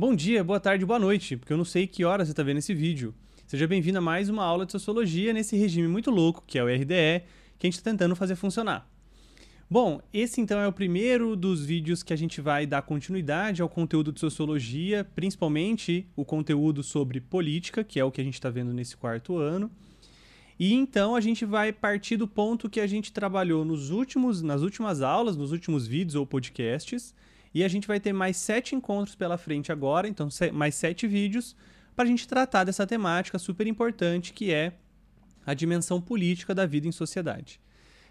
Bom dia, boa tarde, boa noite, porque eu não sei que hora você está vendo esse vídeo. Seja bem-vindo a mais uma aula de Sociologia nesse regime muito louco, que é o RDE, que a gente está tentando fazer funcionar. Bom, esse então é o primeiro dos vídeos que a gente vai dar continuidade ao conteúdo de Sociologia, principalmente o conteúdo sobre política, que é o que a gente está vendo nesse quarto ano. E então a gente vai partir do ponto que a gente trabalhou nos últimos, nas últimas aulas, nos últimos vídeos ou podcasts, e a gente vai ter mais sete encontros pela frente agora, então mais sete vídeos, para a gente tratar dessa temática super importante que é a dimensão política da vida em sociedade.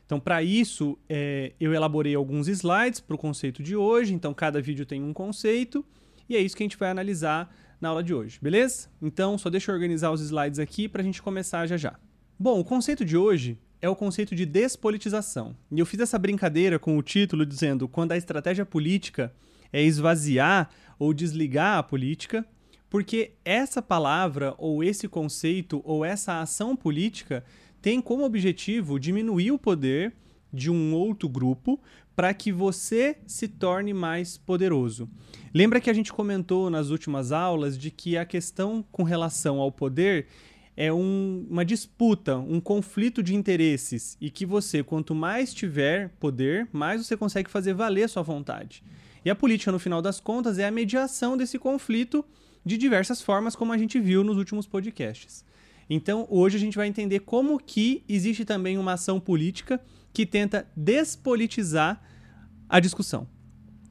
Então, para isso, é, eu elaborei alguns slides para o conceito de hoje. Então, cada vídeo tem um conceito e é isso que a gente vai analisar na aula de hoje, beleza? Então, só deixa eu organizar os slides aqui para a gente começar já já. Bom, o conceito de hoje é o conceito de despolitização. E eu fiz essa brincadeira com o título dizendo quando a estratégia política é esvaziar ou desligar a política, porque essa palavra ou esse conceito ou essa ação política tem como objetivo diminuir o poder de um outro grupo para que você se torne mais poderoso. Lembra que a gente comentou nas últimas aulas de que a questão com relação ao poder é um, uma disputa, um conflito de interesses e que você, quanto mais tiver poder, mais você consegue fazer valer sua vontade. E a política, no final das contas, é a mediação desse conflito de diversas formas, como a gente viu nos últimos podcasts. Então, hoje a gente vai entender como que existe também uma ação política que tenta despolitizar a discussão.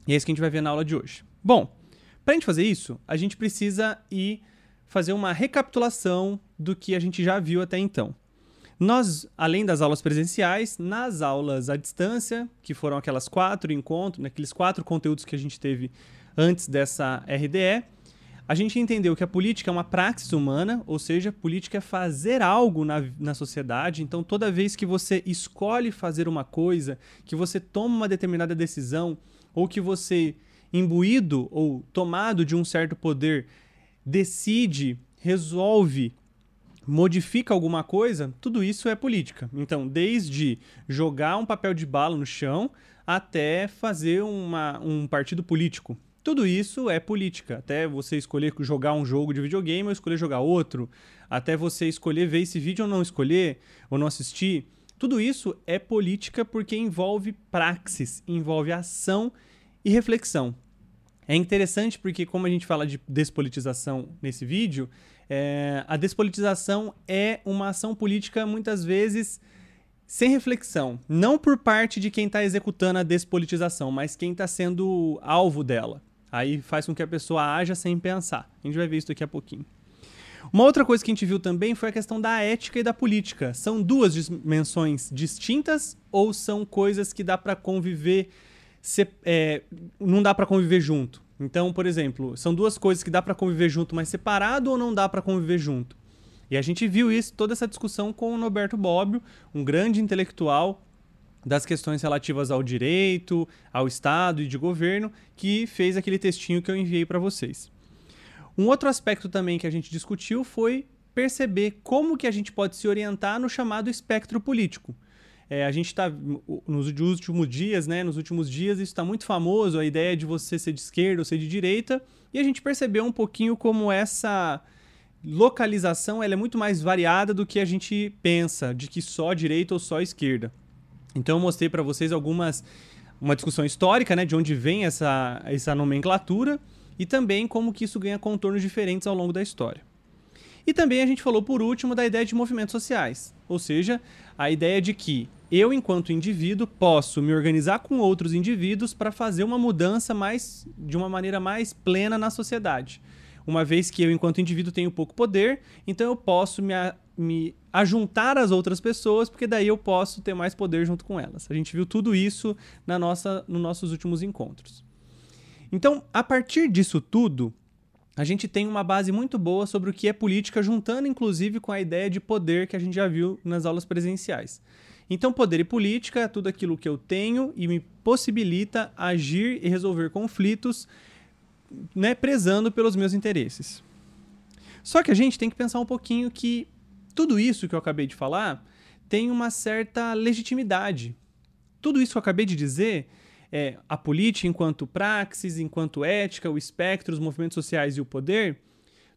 E é isso que a gente vai ver na aula de hoje. Bom, para a gente fazer isso, a gente precisa ir fazer uma recapitulação do que a gente já viu até então. Nós, além das aulas presenciais, nas aulas à distância, que foram aquelas quatro encontros, naqueles quatro conteúdos que a gente teve antes dessa RDE, a gente entendeu que a política é uma praxis humana, ou seja, política é fazer algo na, na sociedade. Então, toda vez que você escolhe fazer uma coisa, que você toma uma determinada decisão, ou que você, imbuído ou tomado de um certo poder, decide, resolve, modifica alguma coisa, tudo isso é política. Então, desde jogar um papel de bala no chão até fazer uma, um partido político. Tudo isso é política. Até você escolher jogar um jogo de videogame ou escolher jogar outro. Até você escolher ver esse vídeo ou não escolher, ou não assistir. Tudo isso é política porque envolve praxis, envolve ação e reflexão. É interessante porque, como a gente fala de despolitização nesse vídeo, é, a despolitização é uma ação política muitas vezes sem reflexão. Não por parte de quem está executando a despolitização, mas quem está sendo alvo dela. Aí faz com que a pessoa haja sem pensar. A gente vai ver isso daqui a pouquinho. Uma outra coisa que a gente viu também foi a questão da ética e da política. São duas dimensões distintas ou são coisas que dá para conviver é, não dá para conviver junto. Então, por exemplo, são duas coisas que dá para conviver junto, mas separado ou não dá para conviver junto. E a gente viu isso, toda essa discussão com o Norberto Bobbio, um grande intelectual das questões relativas ao direito, ao Estado e de governo, que fez aquele textinho que eu enviei para vocês. Um outro aspecto também que a gente discutiu foi perceber como que a gente pode se orientar no chamado espectro político. É, a gente está nos últimos dias, né? Nos últimos dias isso está muito famoso, a ideia de você ser de esquerda ou ser de direita, e a gente percebeu um pouquinho como essa localização ela é muito mais variada do que a gente pensa, de que só direita ou só esquerda. Então eu mostrei para vocês algumas uma discussão histórica, né, de onde vem essa, essa nomenclatura e também como que isso ganha contornos diferentes ao longo da história. E também a gente falou por último da ideia de movimentos sociais, ou seja, a ideia de que eu, enquanto indivíduo, posso me organizar com outros indivíduos para fazer uma mudança mais de uma maneira mais plena na sociedade. Uma vez que eu, enquanto indivíduo, tenho pouco poder, então eu posso me, a, me ajuntar às outras pessoas, porque daí eu posso ter mais poder junto com elas. A gente viu tudo isso na nossa, nos nossos últimos encontros. Então, a partir disso tudo, a gente tem uma base muito boa sobre o que é política, juntando inclusive com a ideia de poder que a gente já viu nas aulas presenciais. Então, poder e política é tudo aquilo que eu tenho e me possibilita agir e resolver conflitos, né, prezando pelos meus interesses. Só que a gente tem que pensar um pouquinho que tudo isso que eu acabei de falar tem uma certa legitimidade. Tudo isso que eu acabei de dizer é, a política enquanto praxis, enquanto ética, o espectro, os movimentos sociais e o poder,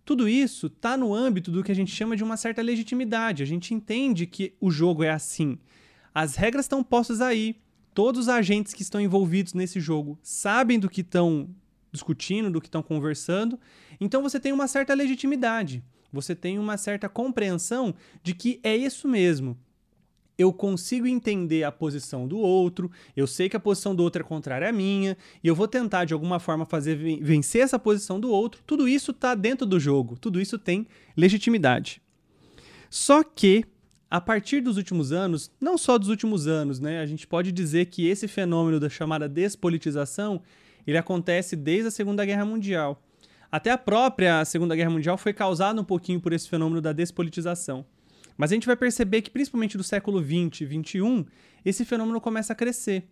tudo isso está no âmbito do que a gente chama de uma certa legitimidade. A gente entende que o jogo é assim. As regras estão postas aí. Todos os agentes que estão envolvidos nesse jogo sabem do que estão discutindo, do que estão conversando. Então você tem uma certa legitimidade. Você tem uma certa compreensão de que é isso mesmo eu consigo entender a posição do outro, eu sei que a posição do outro é contrária à minha, e eu vou tentar de alguma forma fazer vencer essa posição do outro. Tudo isso está dentro do jogo, tudo isso tem legitimidade. Só que a partir dos últimos anos, não só dos últimos anos, né, a gente pode dizer que esse fenômeno da chamada despolitização, ele acontece desde a Segunda Guerra Mundial. Até a própria Segunda Guerra Mundial foi causada um pouquinho por esse fenômeno da despolitização. Mas a gente vai perceber que, principalmente do século XX e XXI, esse fenômeno começa a crescer.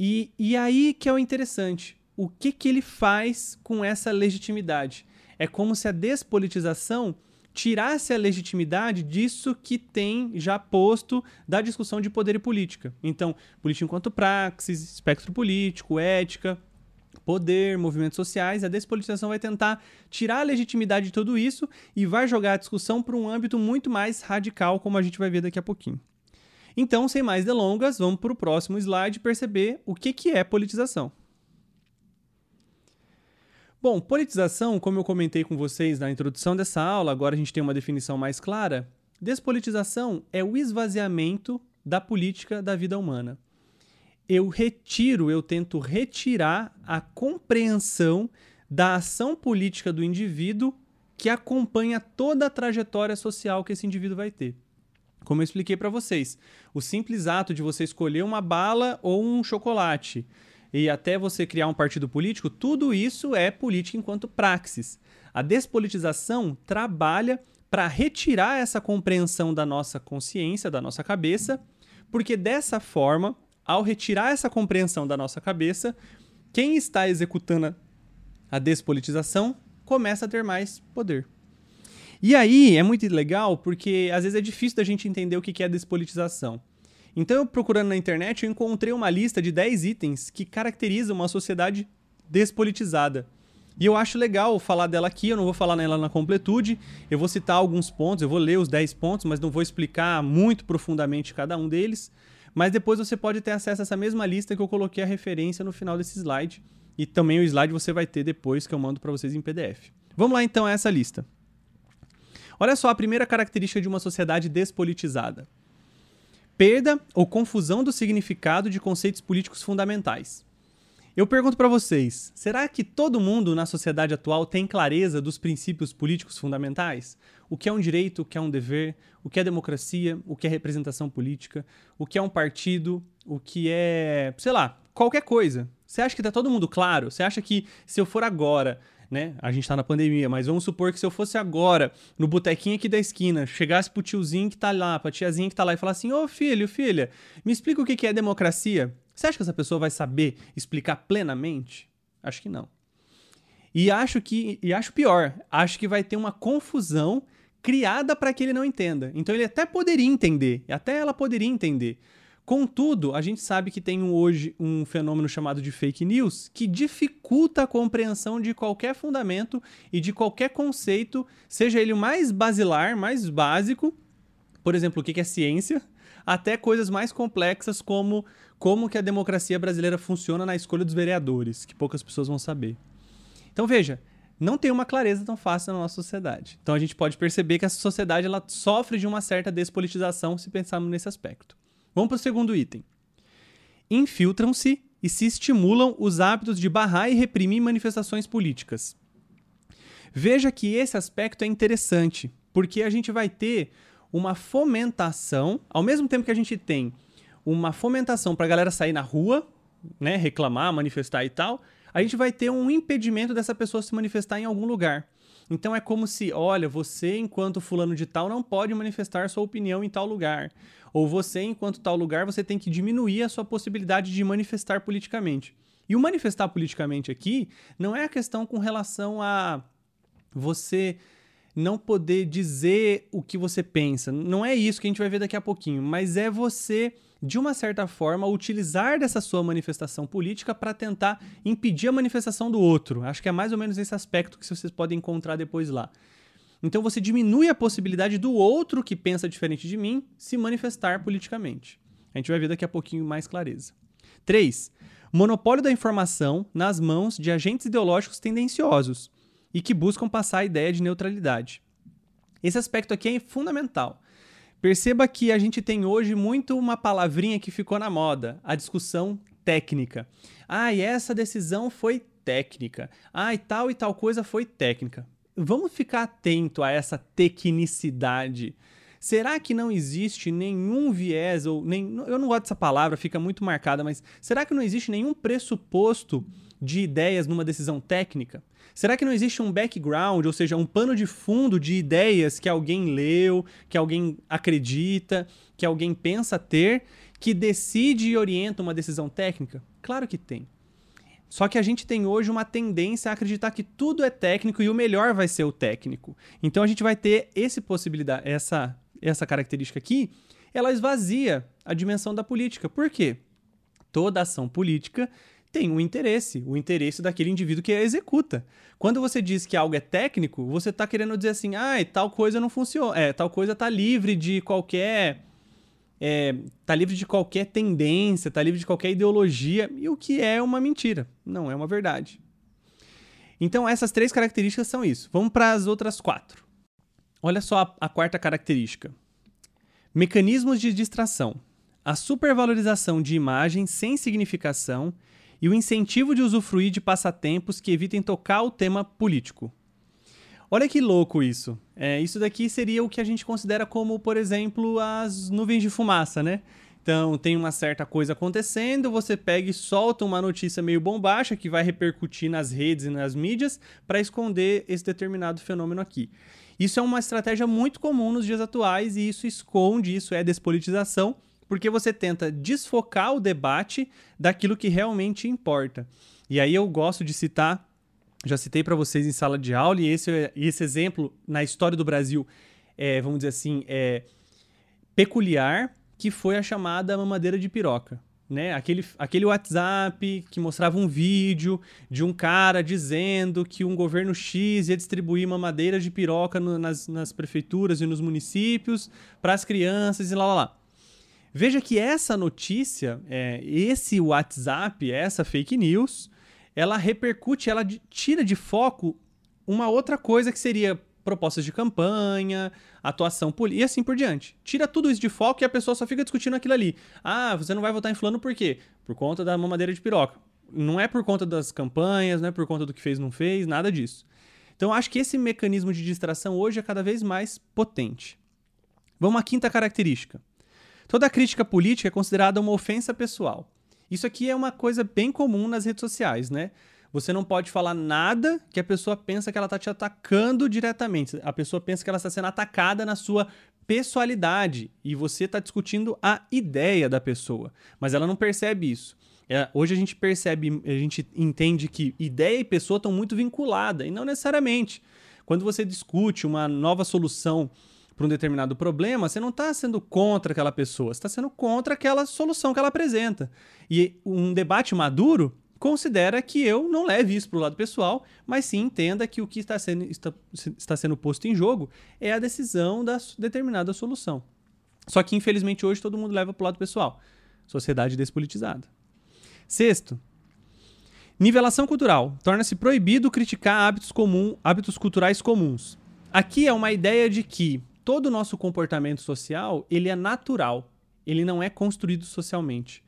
E, e aí que é o interessante. O que, que ele faz com essa legitimidade? É como se a despolitização tirasse a legitimidade disso que tem já posto da discussão de poder e política. Então, política enquanto praxis, espectro político, ética, poder, movimentos sociais, a despolitização vai tentar tirar a legitimidade de tudo isso e vai jogar a discussão para um âmbito muito mais radical, como a gente vai ver daqui a pouquinho. Então, sem mais delongas, vamos para o próximo slide perceber o que, que é politização. Bom, politização, como eu comentei com vocês na introdução dessa aula, agora a gente tem uma definição mais clara. Despolitização é o esvaziamento da política da vida humana eu retiro, eu tento retirar a compreensão da ação política do indivíduo que acompanha toda a trajetória social que esse indivíduo vai ter. Como eu expliquei para vocês, o simples ato de você escolher uma bala ou um chocolate e até você criar um partido político, tudo isso é política enquanto praxis. A despolitização trabalha para retirar essa compreensão da nossa consciência, da nossa cabeça, porque dessa forma ao retirar essa compreensão da nossa cabeça, quem está executando a despolitização começa a ter mais poder. E aí é muito legal porque às vezes é difícil da gente entender o que é despolitização. Então, eu procurando na internet, eu encontrei uma lista de 10 itens que caracterizam uma sociedade despolitizada. E eu acho legal falar dela aqui, eu não vou falar nela na completude, eu vou citar alguns pontos, eu vou ler os 10 pontos, mas não vou explicar muito profundamente cada um deles. Mas depois você pode ter acesso a essa mesma lista que eu coloquei a referência no final desse slide. E também o slide você vai ter depois que eu mando para vocês em PDF. Vamos lá então a essa lista. Olha só a primeira característica de uma sociedade despolitizada: perda ou confusão do significado de conceitos políticos fundamentais. Eu pergunto para vocês: será que todo mundo na sociedade atual tem clareza dos princípios políticos fundamentais? O que é um direito, o que é um dever, o que é democracia, o que é representação política, o que é um partido, o que é, sei lá, qualquer coisa. Você acha que tá todo mundo claro? Você acha que se eu for agora né? A gente tá na pandemia, mas vamos supor que se eu fosse agora, no botequinho aqui da esquina, chegasse pro tiozinho que tá lá, pra tiazinha que tá lá e falasse assim: Ô filho, filha, me explica o que é democracia. Você acha que essa pessoa vai saber explicar plenamente? Acho que não. E acho que e acho pior, acho que vai ter uma confusão criada para que ele não entenda. Então ele até poderia entender, até ela poderia entender. Contudo, a gente sabe que tem hoje um fenômeno chamado de fake news que dificulta a compreensão de qualquer fundamento e de qualquer conceito, seja ele o mais basilar, mais básico, por exemplo, o que é ciência, até coisas mais complexas como como que a democracia brasileira funciona na escolha dos vereadores, que poucas pessoas vão saber. Então veja, não tem uma clareza tão fácil na nossa sociedade. Então a gente pode perceber que essa sociedade ela sofre de uma certa despolitização se pensarmos nesse aspecto. Vamos para o segundo item. Infiltram-se e se estimulam os hábitos de barrar e reprimir manifestações políticas. Veja que esse aspecto é interessante, porque a gente vai ter uma fomentação, ao mesmo tempo que a gente tem uma fomentação para a galera sair na rua, né, reclamar, manifestar e tal, a gente vai ter um impedimento dessa pessoa se manifestar em algum lugar. Então é como se, olha, você enquanto fulano de tal não pode manifestar sua opinião em tal lugar, ou você enquanto tal lugar você tem que diminuir a sua possibilidade de manifestar politicamente. E o manifestar politicamente aqui não é a questão com relação a você não poder dizer o que você pensa. Não é isso que a gente vai ver daqui a pouquinho, mas é você de uma certa forma, utilizar dessa sua manifestação política para tentar impedir a manifestação do outro. Acho que é mais ou menos esse aspecto que vocês podem encontrar depois lá. Então você diminui a possibilidade do outro que pensa diferente de mim se manifestar politicamente. A gente vai ver daqui a pouquinho mais clareza. 3. Monopólio da informação nas mãos de agentes ideológicos tendenciosos e que buscam passar a ideia de neutralidade. Esse aspecto aqui é fundamental. Perceba que a gente tem hoje muito uma palavrinha que ficou na moda, a discussão técnica. Ah, e essa decisão foi técnica. Ah, e tal e tal coisa foi técnica. Vamos ficar atento a essa tecnicidade. Será que não existe nenhum viés ou nem eu não gosto dessa palavra, fica muito marcada, mas será que não existe nenhum pressuposto de ideias numa decisão técnica? Será que não existe um background, ou seja, um pano de fundo de ideias que alguém leu, que alguém acredita, que alguém pensa ter, que decide e orienta uma decisão técnica? Claro que tem. Só que a gente tem hoje uma tendência a acreditar que tudo é técnico e o melhor vai ser o técnico. Então a gente vai ter esse possibilidade, essa, essa característica aqui, ela esvazia a dimensão da política. Por quê? Toda ação política tem um interesse, o interesse daquele indivíduo que a executa. Quando você diz que algo é técnico, você está querendo dizer assim, ah, tal coisa não funciona, é, tal coisa está livre de qualquer é, tá livre de qualquer tendência, tá livre de qualquer ideologia, e o que é uma mentira, não é uma verdade. Então essas três características são isso. Vamos para as outras quatro. Olha só a, a quarta característica. Mecanismos de distração. A supervalorização de imagens sem significação e o incentivo de usufruir de passatempos que evitem tocar o tema político. Olha que louco isso. É, isso daqui seria o que a gente considera como, por exemplo, as nuvens de fumaça, né? Então, tem uma certa coisa acontecendo, você pega e solta uma notícia meio bombástica que vai repercutir nas redes e nas mídias para esconder esse determinado fenômeno aqui. Isso é uma estratégia muito comum nos dias atuais e isso esconde, isso é despolitização, porque você tenta desfocar o debate daquilo que realmente importa. E aí eu gosto de citar, já citei para vocês em sala de aula, e esse, esse exemplo na história do Brasil é, vamos dizer assim, é peculiar, que foi a chamada mamadeira de piroca. Né? Aquele, aquele WhatsApp que mostrava um vídeo de um cara dizendo que um governo X ia distribuir mamadeira de piroca no, nas, nas prefeituras e nos municípios para as crianças e lá lá lá. Veja que essa notícia, é, esse WhatsApp, essa fake news, ela repercute, ela tira de foco uma outra coisa que seria propostas de campanha, atuação política e assim por diante. Tira tudo isso de foco e a pessoa só fica discutindo aquilo ali. Ah, você não vai votar em fulano por quê? Por conta da mamadeira de piroca. Não é por conta das campanhas, não é por conta do que fez não fez, nada disso. Então acho que esse mecanismo de distração hoje é cada vez mais potente. Vamos à quinta característica. Toda crítica política é considerada uma ofensa pessoal. Isso aqui é uma coisa bem comum nas redes sociais, né? Você não pode falar nada que a pessoa pensa que ela está te atacando diretamente. A pessoa pensa que ela está sendo atacada na sua pessoalidade e você está discutindo a ideia da pessoa, mas ela não percebe isso. É, hoje a gente percebe, a gente entende que ideia e pessoa estão muito vinculadas e não necessariamente. Quando você discute uma nova solução para um determinado problema, você não está sendo contra aquela pessoa, você está sendo contra aquela solução que ela apresenta. E um debate maduro considera que eu não leve isso para o lado pessoal, mas sim entenda que o que está sendo, está, está sendo posto em jogo é a decisão da determinada solução. Só que, infelizmente, hoje todo mundo leva para o lado pessoal. Sociedade despolitizada. Sexto, nivelação cultural. Torna-se proibido criticar hábitos, comum, hábitos culturais comuns. Aqui é uma ideia de que todo o nosso comportamento social, ele é natural, ele não é construído socialmente.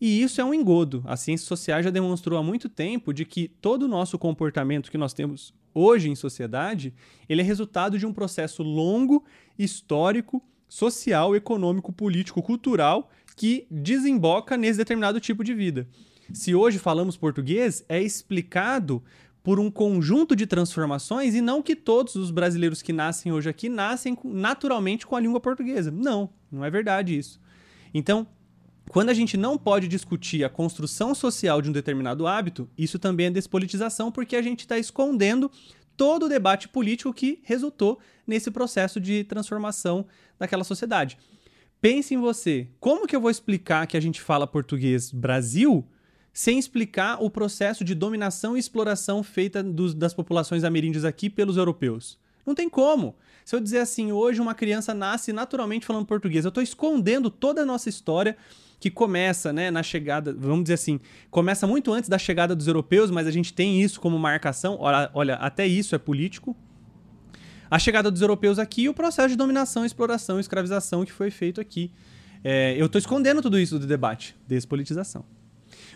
E isso é um engodo. A ciência social já demonstrou há muito tempo de que todo o nosso comportamento que nós temos hoje em sociedade, ele é resultado de um processo longo, histórico, social, econômico, político, cultural que desemboca nesse determinado tipo de vida. Se hoje falamos português, é explicado por um conjunto de transformações e não que todos os brasileiros que nascem hoje aqui nascem naturalmente com a língua portuguesa. Não, não é verdade isso. Então, quando a gente não pode discutir a construção social de um determinado hábito, isso também é despolitização, porque a gente está escondendo todo o debate político que resultou nesse processo de transformação daquela sociedade. pense em você. Como que eu vou explicar que a gente fala português Brasil sem explicar o processo de dominação e exploração feita dos, das populações ameríndias aqui pelos europeus? Não tem como. Se eu dizer assim, hoje uma criança nasce naturalmente falando português, eu estou escondendo toda a nossa história que começa, né, na chegada, vamos dizer assim, começa muito antes da chegada dos europeus, mas a gente tem isso como marcação. Olha, olha até isso é político. A chegada dos europeus aqui e o processo de dominação, exploração escravização que foi feito aqui. É, eu estou escondendo tudo isso do debate, despolitização.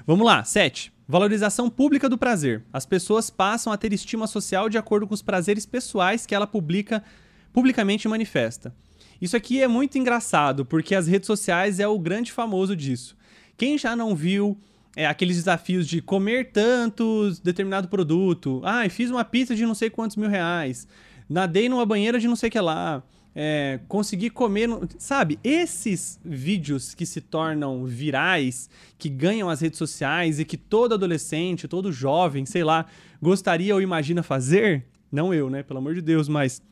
Vamos lá, 7. Valorização pública do prazer. As pessoas passam a ter estima social de acordo com os prazeres pessoais que ela publica, publicamente manifesta. Isso aqui é muito engraçado, porque as redes sociais é o grande famoso disso. Quem já não viu é, aqueles desafios de comer tantos determinado produto? Ah, fiz uma pizza de não sei quantos mil reais. Nadei numa banheira de não sei o que lá. É, consegui comer. Sabe, esses vídeos que se tornam virais, que ganham as redes sociais e que todo adolescente, todo jovem, sei lá, gostaria ou imagina fazer. Não eu, né? Pelo amor de Deus, mas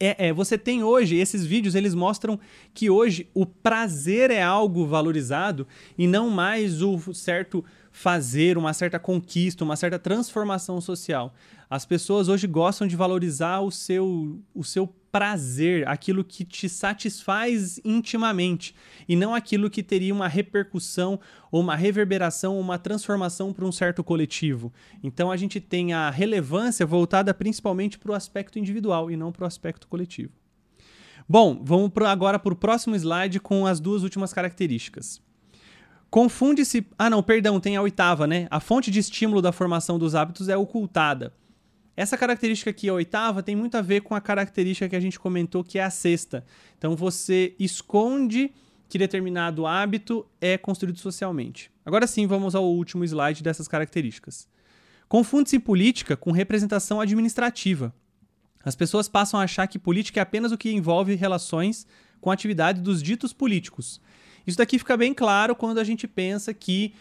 é, é, você tem hoje, esses vídeos, eles mostram que hoje o prazer é algo valorizado e não mais o certo fazer, uma certa conquista, uma certa transformação social. As pessoas hoje gostam de valorizar o seu, o seu prazer, aquilo que te satisfaz intimamente, e não aquilo que teria uma repercussão ou uma reverberação, uma transformação para um certo coletivo. Então a gente tem a relevância voltada principalmente para o aspecto individual e não para o aspecto coletivo. Bom, vamos agora para o próximo slide com as duas últimas características. Confunde-se. Ah, não, perdão, tem a oitava, né? A fonte de estímulo da formação dos hábitos é ocultada. Essa característica aqui, a oitava, tem muito a ver com a característica que a gente comentou, que é a sexta. Então você esconde que determinado hábito é construído socialmente. Agora sim, vamos ao último slide dessas características. Confunde-se política com representação administrativa. As pessoas passam a achar que política é apenas o que envolve relações com a atividade dos ditos políticos. Isso daqui fica bem claro quando a gente pensa que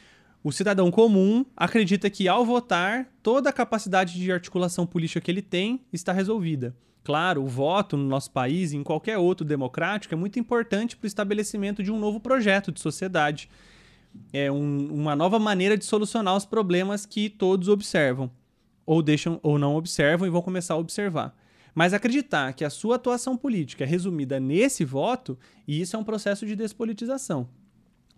o cidadão comum acredita que, ao votar, toda a capacidade de articulação política que ele tem está resolvida. Claro, o voto no nosso país e em qualquer outro democrático é muito importante para o estabelecimento de um novo projeto de sociedade. É um, uma nova maneira de solucionar os problemas que todos observam, ou deixam ou não observam e vão começar a observar. Mas acreditar que a sua atuação política é resumida nesse voto, isso é um processo de despolitização.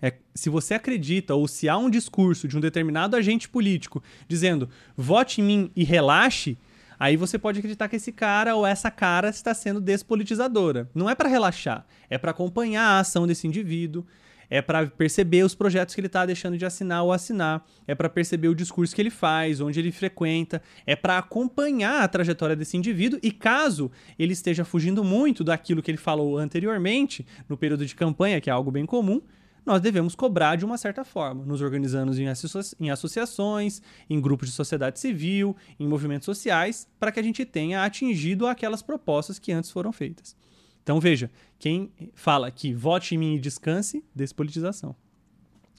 É, se você acredita ou se há um discurso de um determinado agente político dizendo vote em mim e relaxe, aí você pode acreditar que esse cara ou essa cara está sendo despolitizadora. Não é para relaxar, é para acompanhar a ação desse indivíduo, é para perceber os projetos que ele está deixando de assinar ou assinar, é para perceber o discurso que ele faz, onde ele frequenta, é para acompanhar a trajetória desse indivíduo. E caso ele esteja fugindo muito daquilo que ele falou anteriormente, no período de campanha, que é algo bem comum, nós devemos cobrar de uma certa forma, nos organizando em, associa em associações, em grupos de sociedade civil, em movimentos sociais, para que a gente tenha atingido aquelas propostas que antes foram feitas. Então veja, quem fala que vote em mim e descanse, despolitização.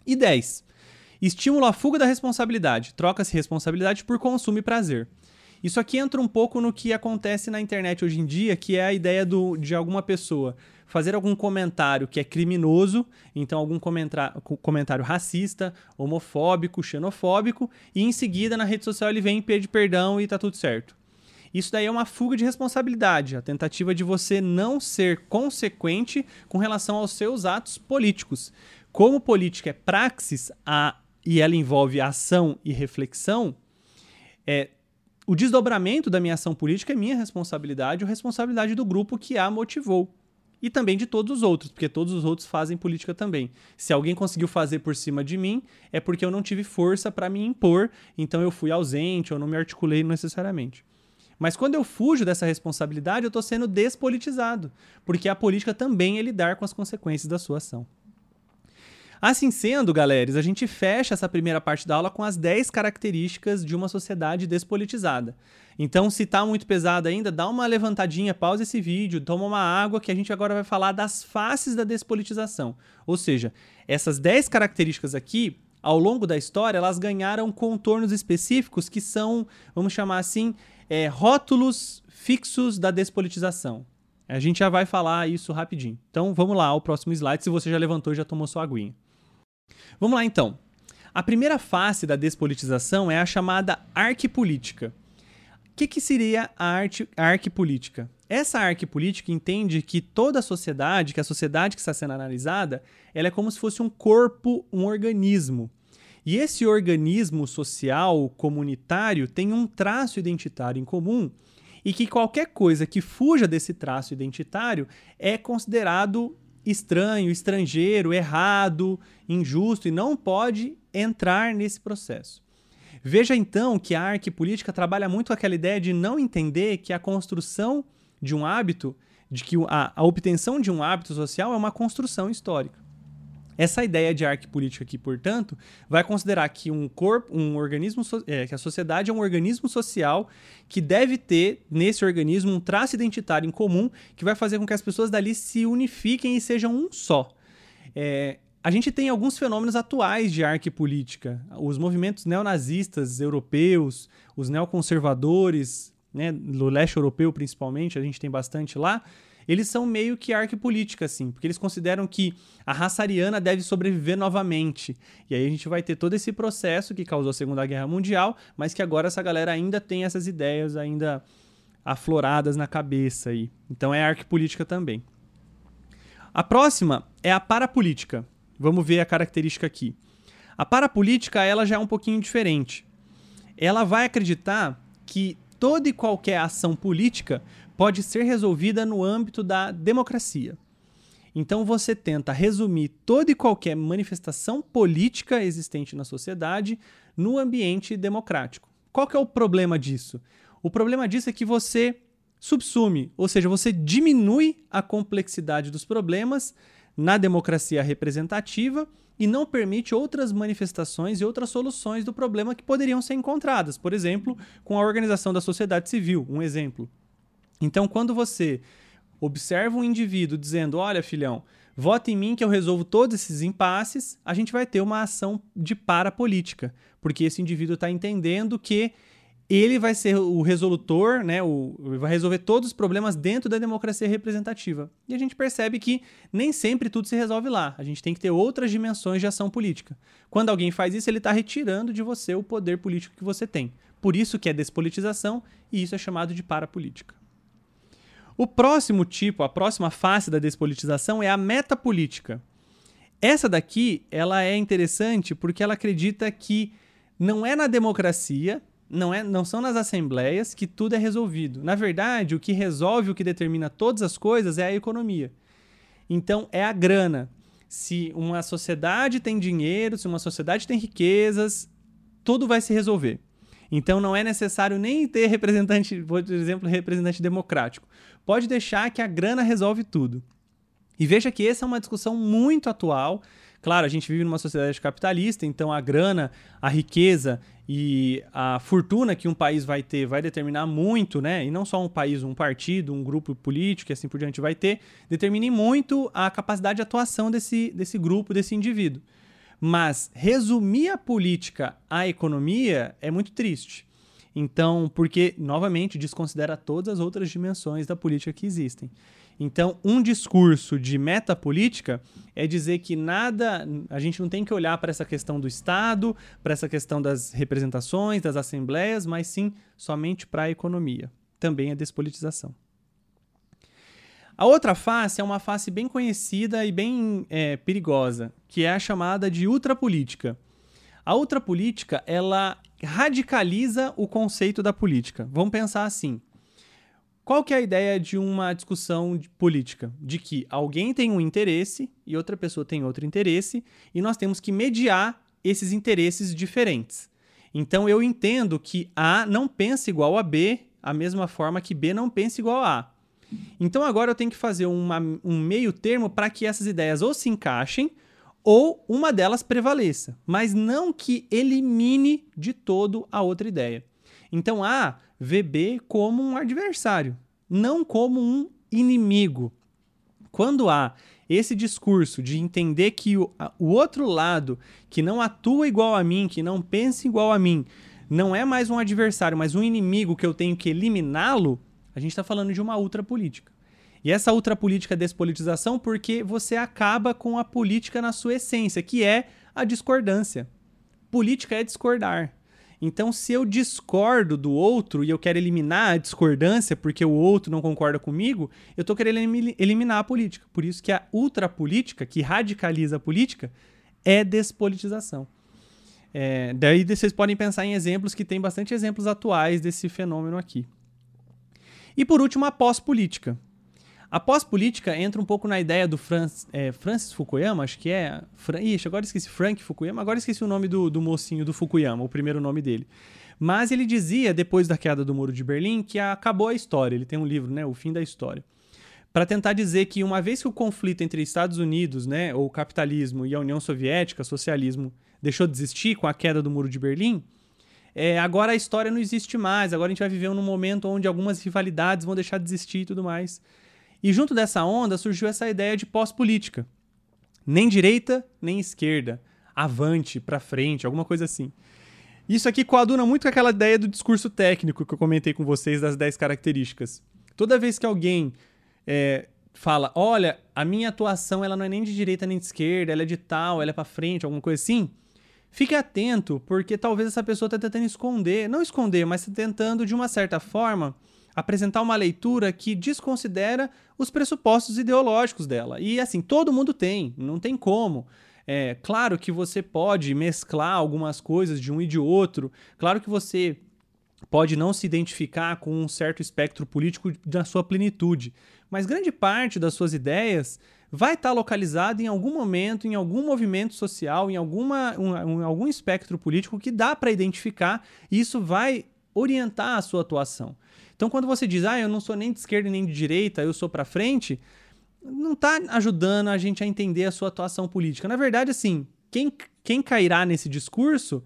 E 10. Estímulo à fuga da responsabilidade. Troca-se responsabilidade por consumo e prazer. Isso aqui entra um pouco no que acontece na internet hoje em dia, que é a ideia do, de alguma pessoa fazer algum comentário que é criminoso, então algum comentário racista, homofóbico, xenofóbico, e em seguida na rede social ele vem e pede perdão e tá tudo certo. Isso daí é uma fuga de responsabilidade, a tentativa de você não ser consequente com relação aos seus atos políticos. Como política é praxis a, e ela envolve ação e reflexão, é, o desdobramento da minha ação política é minha responsabilidade ou responsabilidade do grupo que a motivou e também de todos os outros, porque todos os outros fazem política também. Se alguém conseguiu fazer por cima de mim, é porque eu não tive força para me impor, então eu fui ausente ou não me articulei necessariamente. Mas quando eu fujo dessa responsabilidade, eu estou sendo despolitizado, porque a política também é lidar com as consequências da sua ação. Assim sendo, galera, a gente fecha essa primeira parte da aula com as 10 características de uma sociedade despolitizada. Então, se tá muito pesado ainda, dá uma levantadinha, pausa esse vídeo, toma uma água que a gente agora vai falar das faces da despolitização. Ou seja, essas 10 características aqui, ao longo da história, elas ganharam contornos específicos que são, vamos chamar assim, é, rótulos fixos da despolitização. A gente já vai falar isso rapidinho. Então vamos lá ao próximo slide, se você já levantou e já tomou sua aguinha. Vamos lá então. A primeira face da despolitização é a chamada arquipolítica. O que, que seria a, arte, a arquipolítica? Essa arquipolítica entende que toda a sociedade, que a sociedade que está sendo analisada, ela é como se fosse um corpo, um organismo. E esse organismo social, comunitário, tem um traço identitário em comum e que qualquer coisa que fuja desse traço identitário é considerado estranho, estrangeiro, errado, injusto e não pode entrar nesse processo. Veja então que a arquipolítica trabalha muito aquela ideia de não entender que a construção de um hábito, de que a, a obtenção de um hábito social é uma construção histórica. Essa ideia de arquipolítica aqui, portanto, vai considerar que um corpo, um organismo, é, que a sociedade é um organismo social que deve ter nesse organismo um traço identitário em comum que vai fazer com que as pessoas dali se unifiquem e sejam um só. É, a gente tem alguns fenômenos atuais de arquipolítica. Os movimentos neonazistas europeus, os neoconservadores, né, no leste europeu principalmente, a gente tem bastante lá eles são meio que arquipolítica, assim, porque eles consideram que a raça ariana deve sobreviver novamente. E aí a gente vai ter todo esse processo que causou a Segunda Guerra Mundial, mas que agora essa galera ainda tem essas ideias ainda afloradas na cabeça aí. Então é arquipolítica também. A próxima é a parapolítica. Vamos ver a característica aqui. A parapolítica, ela já é um pouquinho diferente. Ela vai acreditar que toda e qualquer ação política pode ser resolvida no âmbito da democracia. Então você tenta resumir toda e qualquer manifestação política existente na sociedade no ambiente democrático. Qual que é o problema disso? O problema disso é que você subsume, ou seja, você diminui a complexidade dos problemas na democracia representativa e não permite outras manifestações e outras soluções do problema que poderiam ser encontradas, por exemplo, com a organização da sociedade civil, um exemplo. Então, quando você observa um indivíduo dizendo: Olha, filhão, vote em mim que eu resolvo todos esses impasses, a gente vai ter uma ação de parapolítica, porque esse indivíduo está entendendo que ele vai ser o resolutor, né, o, vai resolver todos os problemas dentro da democracia representativa. E a gente percebe que nem sempre tudo se resolve lá. A gente tem que ter outras dimensões de ação política. Quando alguém faz isso, ele está retirando de você o poder político que você tem. Por isso que é despolitização e isso é chamado de parapolítica. O próximo tipo, a próxima face da despolitização é a metapolítica. Essa daqui, ela é interessante porque ela acredita que não é na democracia, não, é, não são nas assembleias que tudo é resolvido. Na verdade, o que resolve, o que determina todas as coisas é a economia. Então, é a grana. Se uma sociedade tem dinheiro, se uma sociedade tem riquezas, tudo vai se resolver. Então não é necessário nem ter representante, por exemplo, representante democrático. Pode deixar que a grana resolve tudo. E veja que essa é uma discussão muito atual. Claro, a gente vive numa sociedade capitalista, então a grana, a riqueza e a fortuna que um país vai ter vai determinar muito, né? E não só um país, um partido, um grupo político e assim por diante vai ter, determine muito a capacidade de atuação desse, desse grupo, desse indivíduo. Mas resumir a política à economia é muito triste. Então, porque, novamente, desconsidera todas as outras dimensões da política que existem. Então, um discurso de metapolítica é dizer que nada, a gente não tem que olhar para essa questão do Estado, para essa questão das representações, das assembleias, mas sim somente para a economia. Também a despolitização. A outra face é uma face bem conhecida e bem é, perigosa, que é a chamada de ultrapolítica. A ultrapolítica, ela radicaliza o conceito da política. Vamos pensar assim. Qual que é a ideia de uma discussão política? De que alguém tem um interesse e outra pessoa tem outro interesse e nós temos que mediar esses interesses diferentes. Então eu entendo que A não pensa igual a B, a mesma forma que B não pensa igual a A. Então agora eu tenho que fazer uma, um meio termo para que essas ideias ou se encaixem ou uma delas prevaleça, mas não que elimine de todo a outra ideia. Então A vê B como um adversário, não como um inimigo. Quando há esse discurso de entender que o, o outro lado, que não atua igual a mim, que não pensa igual a mim, não é mais um adversário, mas um inimigo que eu tenho que eliminá-lo, a gente está falando de uma ultra política. E essa ultrapolítica é despolitização porque você acaba com a política na sua essência, que é a discordância. Política é discordar. Então, se eu discordo do outro e eu quero eliminar a discordância porque o outro não concorda comigo, eu estou querendo eliminar a política. Por isso que a ultrapolítica, que radicaliza a política, é despolitização. É, daí vocês podem pensar em exemplos que tem bastante exemplos atuais desse fenômeno aqui. E por último, a pós-política. A pós-política entra um pouco na ideia do Francis, é, Francis Fukuyama, acho que é. Fran, ixi, agora esqueci Frank Fukuyama, agora esqueci o nome do, do mocinho do Fukuyama, o primeiro nome dele. Mas ele dizia, depois da queda do Muro de Berlim, que acabou a história. Ele tem um livro, né? O Fim da História. Para tentar dizer que uma vez que o conflito entre Estados Unidos, né, ou capitalismo e a União Soviética, socialismo, deixou de existir com a queda do Muro de Berlim, é, agora a história não existe mais. Agora a gente vai viver num momento onde algumas rivalidades vão deixar de existir e tudo mais. E junto dessa onda surgiu essa ideia de pós-política. Nem direita, nem esquerda. Avante, para frente, alguma coisa assim. Isso aqui coaduna muito com aquela ideia do discurso técnico que eu comentei com vocês das 10 características. Toda vez que alguém é, fala, olha, a minha atuação ela não é nem de direita nem de esquerda, ela é de tal, ela é para frente, alguma coisa assim, fique atento, porque talvez essa pessoa está tentando esconder, não esconder, mas está tentando de uma certa forma apresentar uma leitura que desconsidera os pressupostos ideológicos dela. E assim, todo mundo tem, não tem como. É claro que você pode mesclar algumas coisas de um e de outro, claro que você pode não se identificar com um certo espectro político na sua plenitude, mas grande parte das suas ideias vai estar localizada em algum momento, em algum movimento social, em, alguma, um, algum espectro político que dá para identificar e isso vai orientar a sua atuação. Então, quando você diz, ah, eu não sou nem de esquerda nem de direita, eu sou para frente, não está ajudando a gente a entender a sua atuação política. Na verdade, assim, quem, quem cairá nesse discurso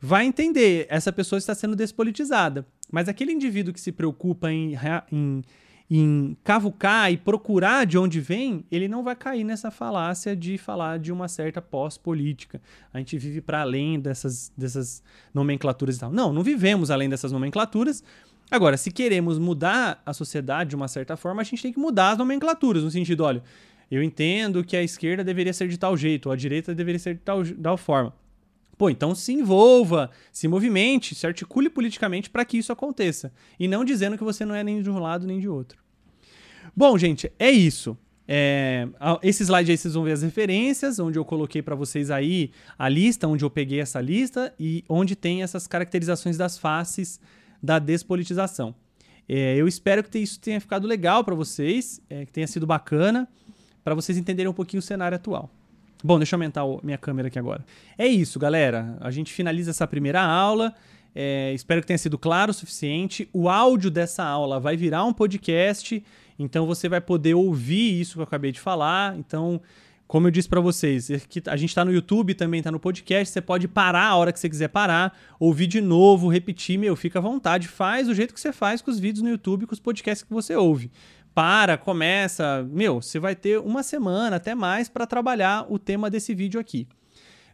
vai entender, essa pessoa está sendo despolitizada. Mas aquele indivíduo que se preocupa em, em, em cavucar e procurar de onde vem, ele não vai cair nessa falácia de falar de uma certa pós-política. A gente vive para além dessas, dessas nomenclaturas e tal. Não, não vivemos além dessas nomenclaturas, Agora, se queremos mudar a sociedade de uma certa forma, a gente tem que mudar as nomenclaturas, no sentido, olha, eu entendo que a esquerda deveria ser de tal jeito, ou a direita deveria ser de tal, de tal forma. Pô, então se envolva, se movimente, se articule politicamente para que isso aconteça. E não dizendo que você não é nem de um lado nem de outro. Bom, gente, é isso. É, esse slide aí vocês vão ver as referências, onde eu coloquei para vocês aí a lista, onde eu peguei essa lista e onde tem essas caracterizações das faces da despolitização. É, eu espero que isso tenha ficado legal para vocês, é, que tenha sido bacana, para vocês entenderem um pouquinho o cenário atual. Bom, deixa eu aumentar o, minha câmera aqui agora. É isso, galera. A gente finaliza essa primeira aula. É, espero que tenha sido claro o suficiente. O áudio dessa aula vai virar um podcast, então você vai poder ouvir isso que eu acabei de falar. Então, como eu disse para vocês, é a gente está no YouTube, também está no podcast. Você pode parar a hora que você quiser parar, ouvir de novo, repetir. Meu, fica à vontade. Faz do jeito que você faz com os vídeos no YouTube, com os podcasts que você ouve. Para, começa. Meu, você vai ter uma semana, até mais, para trabalhar o tema desse vídeo aqui.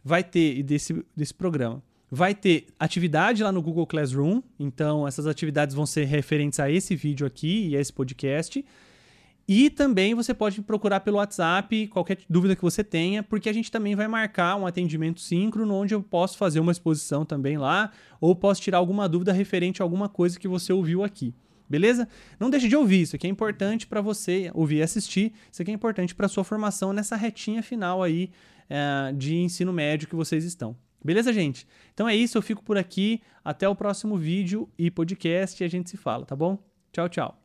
Vai ter, desse, desse programa. Vai ter atividade lá no Google Classroom. Então, essas atividades vão ser referentes a esse vídeo aqui e a esse podcast. E também você pode procurar pelo WhatsApp qualquer dúvida que você tenha, porque a gente também vai marcar um atendimento síncrono onde eu posso fazer uma exposição também lá, ou posso tirar alguma dúvida referente a alguma coisa que você ouviu aqui. Beleza? Não deixe de ouvir, isso aqui é importante para você ouvir e assistir, isso aqui é importante para sua formação nessa retinha final aí é, de ensino médio que vocês estão. Beleza, gente? Então é isso, eu fico por aqui. Até o próximo vídeo e podcast e a gente se fala, tá bom? Tchau, tchau.